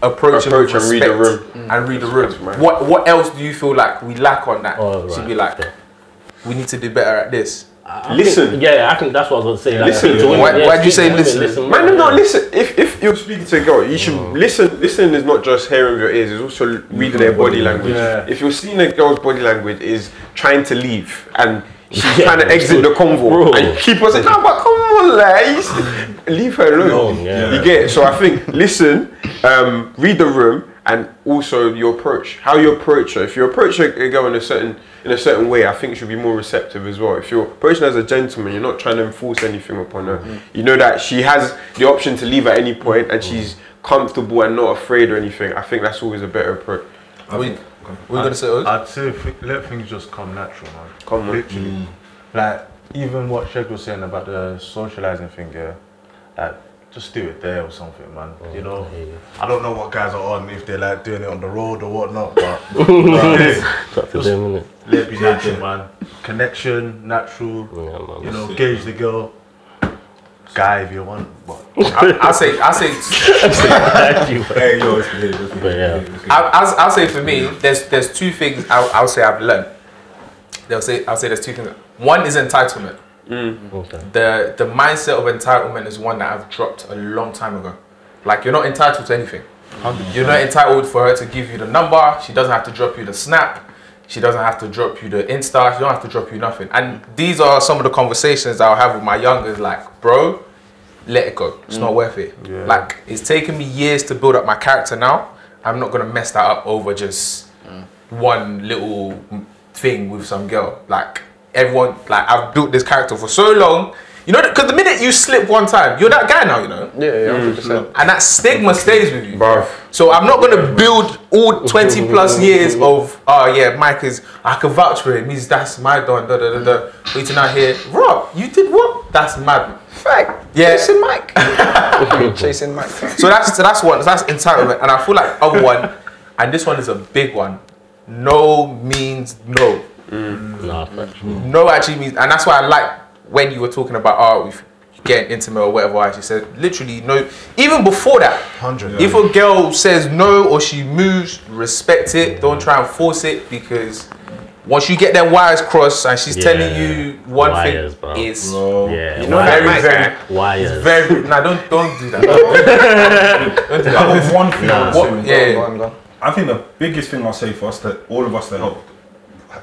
approach, and Approach and read the respect room. Mm. and read the room right. what what else do you feel like we lack on that Oh, should right, be like okay. we need to do better at this I Listen. think- yeah, yeah, I think that's what I was going to say. Like, Listen. speak to women, Why- yeah, why'd you say to women, listen? Man, no, no, listen. If, if you're speaking to a girl, you should oh. listen. Listen is not just hearing with your ears; it's also reading their body language. Yeah. If you're seeing a girl's body language is trying to leave and she's Yeah, trying to bro, exit the convo, bro. and you keep on saying, "No, but come on, like, leave her alone." Alone, yeah. You get it? So I think listen, um, read the room, and also your approach. How you approach her. If you approach a a girl in a certain in a certain way, I think she'll be more receptive as well. If you're approaching her as a gentleman, you're not trying to enforce anything upon her. You know that she has the option to leave at any point, and she's comfortable and not afraid or anything. I think that's always a better approach. I think, What you gonna say, Oz? I'd say fi- let things just come natural, man. Come on. Literally. Like, even what Sheg was saying about the socializing thing, yeah, like, just do it there or something, man. you oh, know, I you. I don't know what guys are on, if they're like doing it on the road or whatnot, but but It's up to them, innit? let it be natural, man. Connection, natural, Yeah, man. you know, gauge the girl. Guy if you want, but I, I'll say, I'll say, Hey, yo, it's here, it's here, But yeah. I'll, I'll, I'll say for me, there's there's two things I'll, I'll say I've learned. They'll say I'll say there's two things. One is entitlement. Mm. Okay. The the mindset of entitlement is one that I've dropped a long time ago. Like you're not entitled to anything. You're not entitled for her to give you the number. She doesn't have to drop you the snap. She doesn't have to drop you the Insta. She don't have to drop you nothing. And these are some of the conversations I'll have with my youngers. Like, bro, let it go. It's not mm. worth it. Like, it's taken me years to build up my character now. I'm not gonna mess that up over just mm. one little thing with some girl. Like everyone, like I've built this character for so long. You know, because the minute you slip one time, you're that guy now. You know, Yeah, yeah, hundred percent. and that stigma stays with you. Bruv. So I'm not gonna build all 20 plus years of oh yeah, Mike is I can vouch for him. He's that's my don da da da da. Waiting out here, Rob, you did what? That's mad. Fact. Yeah. Chasing Mike. Chasing Mike. So that's so that's one. So that's entitlement, and I feel like other one, and this one is a big one. No means no. Nah, facts. No actually means, and that's why I like when you were talking about oh, if you getting intimate or whatever. I actually said literally no. Even before that, hundred. if a girl says no or she moves, respect it. Don't try and force it because once you get them wires crossed and she's telling you one Wires, thing, bro. is Bro, Yeah. you know very Mike, very Wires. it's very. Nah, don't don't do that. Don't do that. Don't do I that. one thing I'll What- yeah. Go on, go on. I think the biggest thing I'll say for us that all of us that help.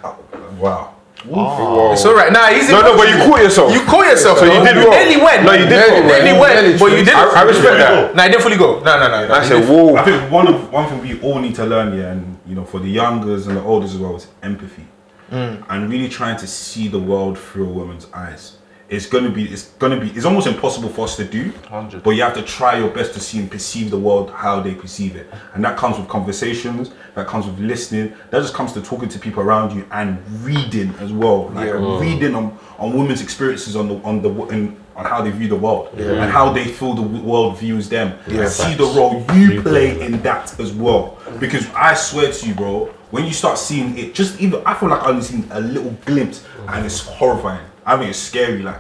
Uh, wow. It's all right. Nah, he's No, no, but you caught yourself. You call yourself. So you though. did wrong. nearly went. No, you did nearly wrong. Nearly went, nearly but you did. I, I respect that. Nah, he didn't fully go. No, no, no. no. I said, whoa. I think one of one thing we all need to learn, yeah, and you know, for the youngers and the olders as well, is empathy, mm. and really trying to see the world through a woman's eyes. It's gonna be, it's gonna be, it's almost impossible for us to do, 100. but you have to try your best to see and perceive the world how they perceive it, and that comes with conversations, that comes with listening, that just comes to talking to people around you and reading as well, like reading on, on women's experiences on the on the in, on how they view the world and how they feel the world views them. and see the role you play in that as well. Because I swear to you, bro, when you start seeing it, just even I feel like I've only seen a little glimpse, and it's horrifying. I mean, it's scary. Like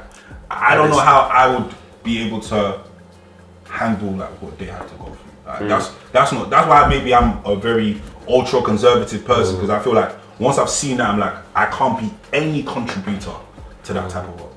I don't know how I would be able to handle like what they have to go through. Like, hmm. That's that's not that's why maybe I'm a very ultra conservative person hmm. because I feel like once I've seen that, I'm like I can't be any contributor to that hmm. type of world.